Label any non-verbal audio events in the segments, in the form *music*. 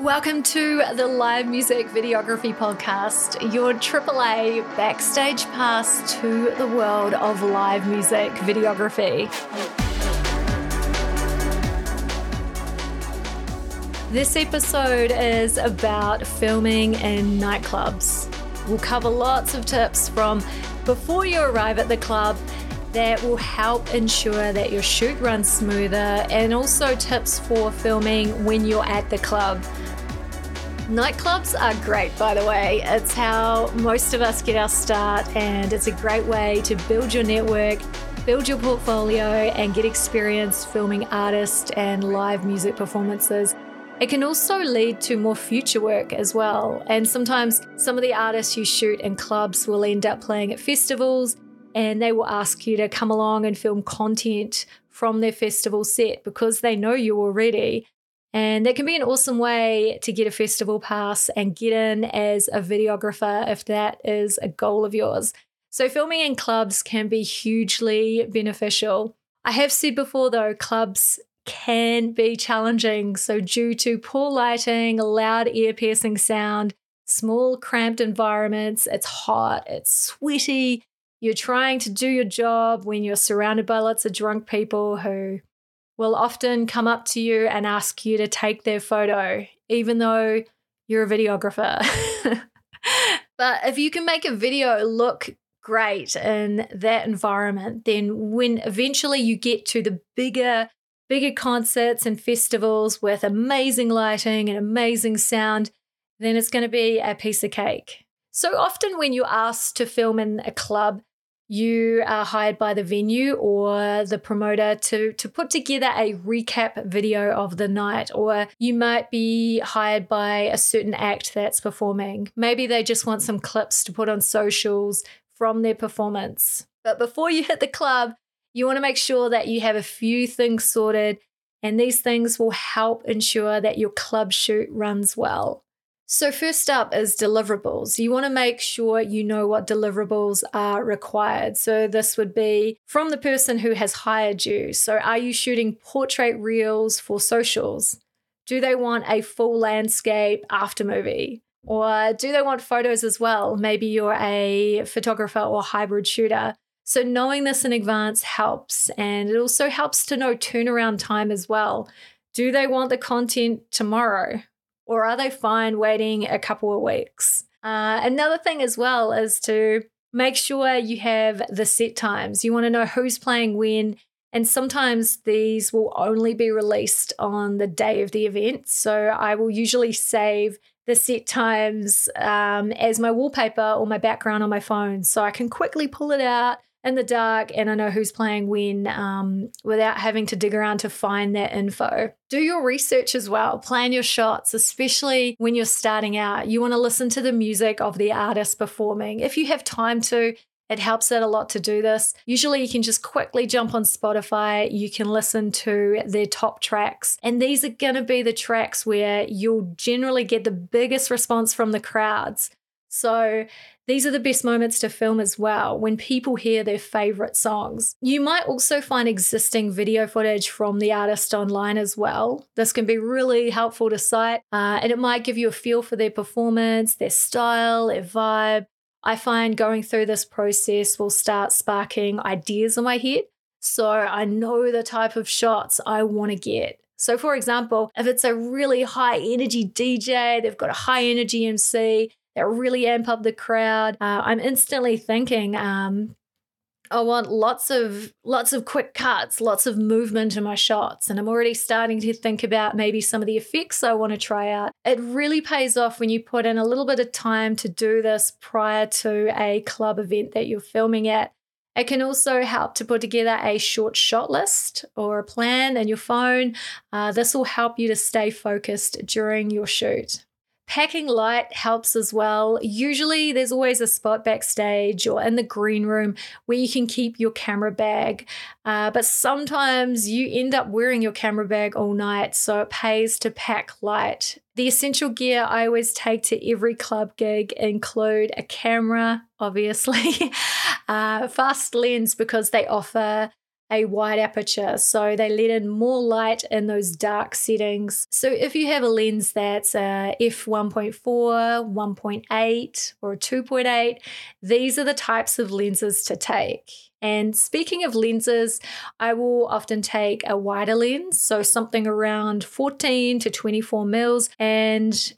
Welcome to the Live Music Videography Podcast, your AAA backstage pass to the world of live music videography. This episode is about filming in nightclubs. We'll cover lots of tips from before you arrive at the club that will help ensure that your shoot runs smoother and also tips for filming when you're at the club. Nightclubs are great, by the way. It's how most of us get our start, and it's a great way to build your network, build your portfolio, and get experience filming artists and live music performances. It can also lead to more future work as well. And sometimes some of the artists you shoot in clubs will end up playing at festivals and they will ask you to come along and film content from their festival set because they know you already. And that can be an awesome way to get a festival pass and get in as a videographer if that is a goal of yours. So, filming in clubs can be hugely beneficial. I have said before, though, clubs can be challenging. So, due to poor lighting, loud ear piercing sound, small cramped environments, it's hot, it's sweaty. You're trying to do your job when you're surrounded by lots of drunk people who will often come up to you and ask you to take their photo, even though you're a videographer. *laughs* but if you can make a video look great in that environment, then when eventually you get to the bigger, bigger concerts and festivals with amazing lighting and amazing sound, then it's going to be a piece of cake. So often, when you're asked to film in a club, you are hired by the venue or the promoter to, to put together a recap video of the night, or you might be hired by a certain act that's performing. Maybe they just want some clips to put on socials from their performance. But before you hit the club, you want to make sure that you have a few things sorted, and these things will help ensure that your club shoot runs well. So, first up is deliverables. You want to make sure you know what deliverables are required. So, this would be from the person who has hired you. So, are you shooting portrait reels for socials? Do they want a full landscape after movie? Or do they want photos as well? Maybe you're a photographer or hybrid shooter. So, knowing this in advance helps. And it also helps to know turnaround time as well. Do they want the content tomorrow? Or are they fine waiting a couple of weeks? Uh, another thing as well is to make sure you have the set times. You want to know who's playing when, and sometimes these will only be released on the day of the event. So I will usually save the set times um, as my wallpaper or my background on my phone so I can quickly pull it out in the dark and I know who's playing when um, without having to dig around to find that info. Do your research as well. Plan your shots, especially when you're starting out. You want to listen to the music of the artist performing. If you have time to, it helps out a lot to do this. Usually, you can just quickly jump on Spotify. You can listen to their top tracks. And these are going to be the tracks where you'll generally get the biggest response from the crowds. So, these are the best moments to film as well when people hear their favorite songs. You might also find existing video footage from the artist online as well. This can be really helpful to cite uh, and it might give you a feel for their performance, their style, their vibe. I find going through this process will start sparking ideas in my head. So I know the type of shots I want to get. So, for example, if it's a really high energy DJ, they've got a high energy MC, that really amp up the crowd. Uh, I'm instantly thinking, um, I want lots of lots of quick cuts, lots of movement in my shots, and I'm already starting to think about maybe some of the effects I want to try out. It really pays off when you put in a little bit of time to do this prior to a club event that you're filming at. It can also help to put together a short shot list or a plan in your phone. Uh, this will help you to stay focused during your shoot. Packing light helps as well. Usually, there's always a spot backstage or in the green room where you can keep your camera bag. Uh, but sometimes you end up wearing your camera bag all night, so it pays to pack light. The essential gear I always take to every club gig include a camera, obviously, *laughs* uh, fast lens because they offer a wide aperture. So they let in more light in those dark settings. So if you have a lens that's a f1.4, 1.8, or a 2.8, these are the types of lenses to take. And speaking of lenses, I will often take a wider lens, so something around 14 to 24 mils, and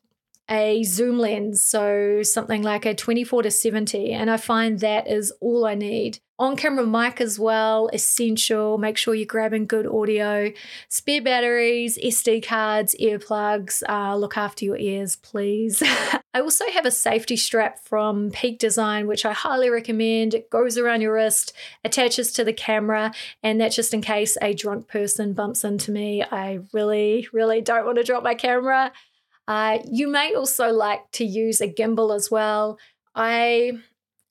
a zoom lens, so something like a 24 to 70. And I find that is all I need. On camera mic as well, essential. Make sure you're grabbing good audio, spare batteries, SD cards, earplugs. Uh, look after your ears, please. *laughs* I also have a safety strap from Peak Design, which I highly recommend. It goes around your wrist, attaches to the camera, and that's just in case a drunk person bumps into me. I really, really don't want to drop my camera. Uh, you may also like to use a gimbal as well. I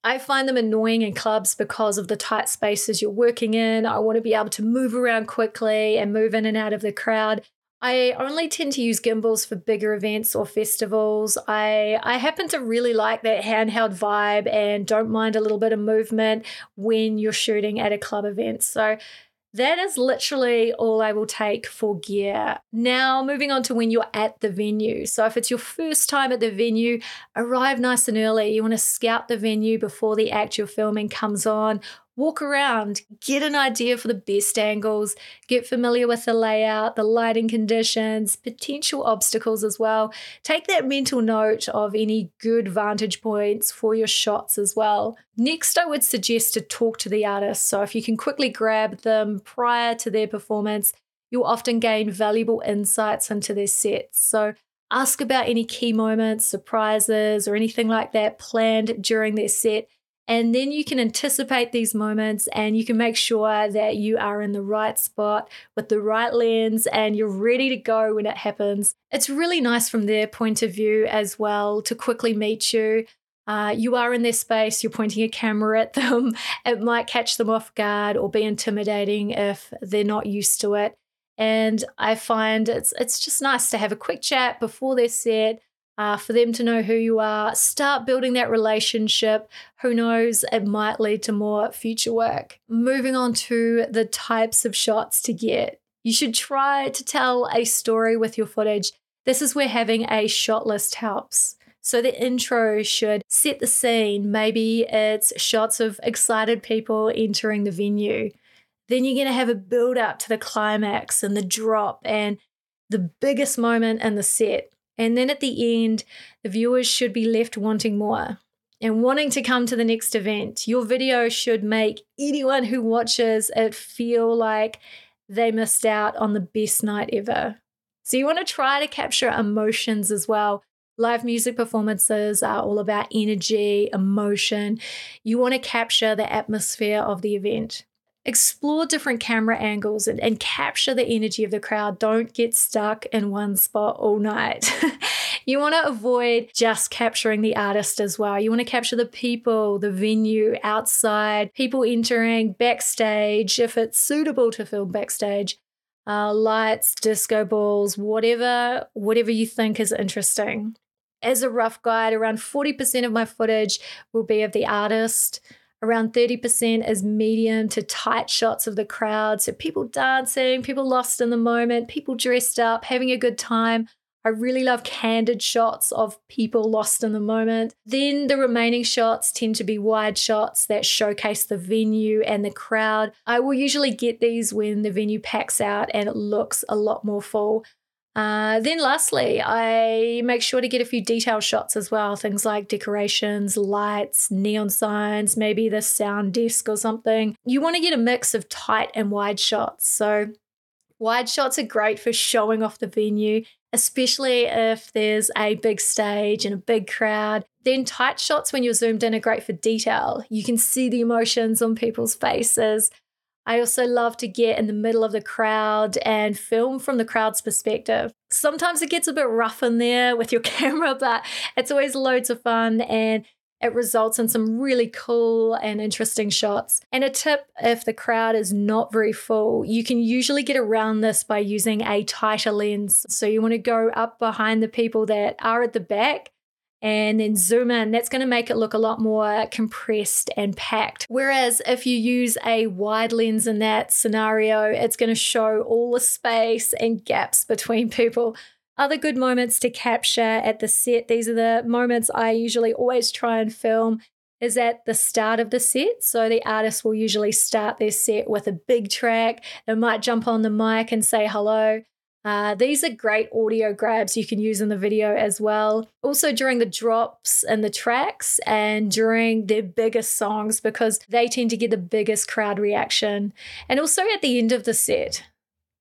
I find them annoying in clubs because of the tight spaces you're working in. I want to be able to move around quickly and move in and out of the crowd. I only tend to use gimbals for bigger events or festivals. I I happen to really like that handheld vibe and don't mind a little bit of movement when you're shooting at a club event. So that is literally all I will take for gear. Now, moving on to when you're at the venue. So, if it's your first time at the venue, arrive nice and early. You want to scout the venue before the actual filming comes on walk around, get an idea for the best angles, get familiar with the layout, the lighting conditions, potential obstacles as well. Take that mental note of any good vantage points for your shots as well. Next, I would suggest to talk to the artist. So, if you can quickly grab them prior to their performance, you'll often gain valuable insights into their sets. So, ask about any key moments, surprises, or anything like that planned during their set and then you can anticipate these moments and you can make sure that you are in the right spot with the right lens and you're ready to go when it happens. It's really nice from their point of view as well to quickly meet you. Uh, you are in their space, you're pointing a camera at them. *laughs* It might catch them off guard or be intimidating if they're not used to it. And I find it's it's just nice to have a quick chat before their set, uh, for them to know who you are. Start building that relationship. Who knows, it might lead to more future work. Moving on to the types of shots to get. You should try to tell a story with your footage. This is where having a shot list helps. So the intro should set the scene. Maybe it's shots of excited people entering the venue. Then you're going to have a build up to the climax and the drop and the biggest moment in the set. And then at the end, the viewers should be left wanting more and wanting to come to the next event. Your video should make anyone who watches it feel like they missed out on the best night ever. So, you want to try to capture emotions as well. Live music performances are all about energy, emotion. You want to capture the atmosphere of the event explore different camera angles and, and capture the energy of the crowd. Don't get stuck in one spot all night. *laughs* you want to avoid just capturing the artist as well. You want to capture the people, the venue, outside, people entering, backstage, if it's suitable to film backstage. Uh, lights, disco balls, whatever, whatever you think is interesting. As a rough guide, around 40% of my footage will be of the artist. Around 30% as medium to tight shots of the crowd. So people dancing, people lost in the moment, people dressed up, having a good time. I really love candid shots of people lost in the moment. Then the remaining shots tend to be wide shots that showcase the venue and the crowd. I will usually get these when the venue packs out and it looks a lot more full. Uh, then, lastly, I make sure to get a few detail shots as well things like decorations, lights, neon signs, maybe the sound desk or something. You want to get a mix of tight and wide shots. So, wide shots are great for showing off the venue, especially if there's a big stage and a big crowd. Then, tight shots when you're zoomed in are great for detail. You can see the emotions on people's faces. I also love to get in the middle of the crowd and film from the crowd's perspective. Sometimes it gets a bit rough in there with your *laughs* camera, but it's always loads of fun and it results in some really cool and interesting shots. And a tip if the crowd is not very full, you can usually get around this by using a tighter lens. So you want to go up behind the people that are at the back and then zoom in, that's going to make it look a lot more compressed and packed. Whereas if you use a wide lens in that scenario, it's going to show all the space and gaps between *laughs* people. Other good moments to capture at the set, these are the moments I usually always try and film is at the start of the set. So the artist will usually start their set with a big track. They might jump on the mic and say hello. Uh, these are great audio grabs you can use in the video as well. Also, during the drops and the tracks, and during their biggest songs, because they tend to get the biggest crowd reaction. And also at the end of the set.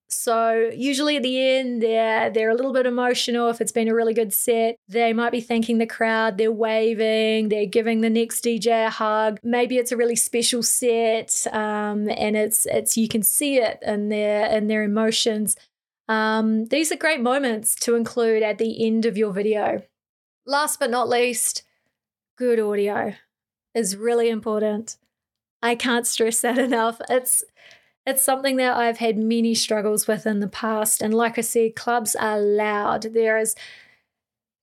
So usually at the end, they're they're a little bit emotional. If it's been a really good set, they might be thanking the crowd. They're waving. They're giving the next DJ a hug. Maybe it's a really special set, um, and it's it's you can see it in their in their emotions. Um, these are great moments to include at the end of your video. Last but not least, good audio is really important. I can't stress that *laughs* enough. It's it's something that I've had many struggles with in the past. And like I said, clubs are loud. There is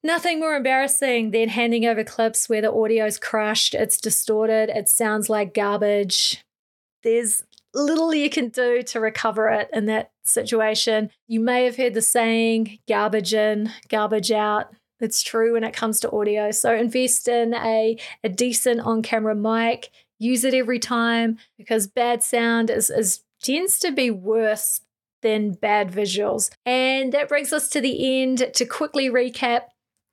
nothing more embarrassing than handing over clips where the audio's crushed, it's distorted, it sounds like garbage. There's little you can do to recover it in that situation. You may have heard the saying garbage in, garbage out. It's true when it comes to audio. So invest in a, a decent on camera mic. Use it every time because bad sound is, is tends to be worse than bad visuals. And that brings us to the end to quickly recap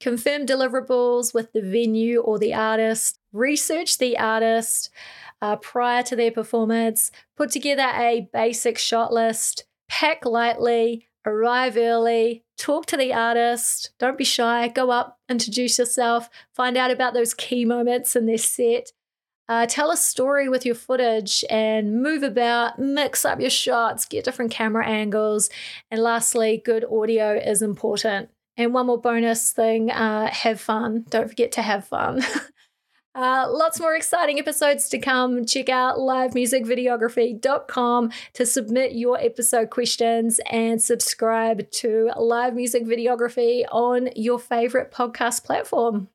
confirm deliverables with the venue or the artist, research the artist, uh, prior to their performance, put together a basic shot list, pack lightly, arrive early, talk to the artist, don't be shy, go up, introduce yourself, find out about those key moments in their set. Uh, tell a story with your footage and move about, mix up your shots, get different camera angles. And lastly, good audio is important. And one more bonus thing uh, have fun. Don't forget to have fun. *laughs* Uh, lots more exciting episodes to come. Check out livemusicvideography.com to submit your episode questions and subscribe to Live Music Videography on your favorite podcast platform.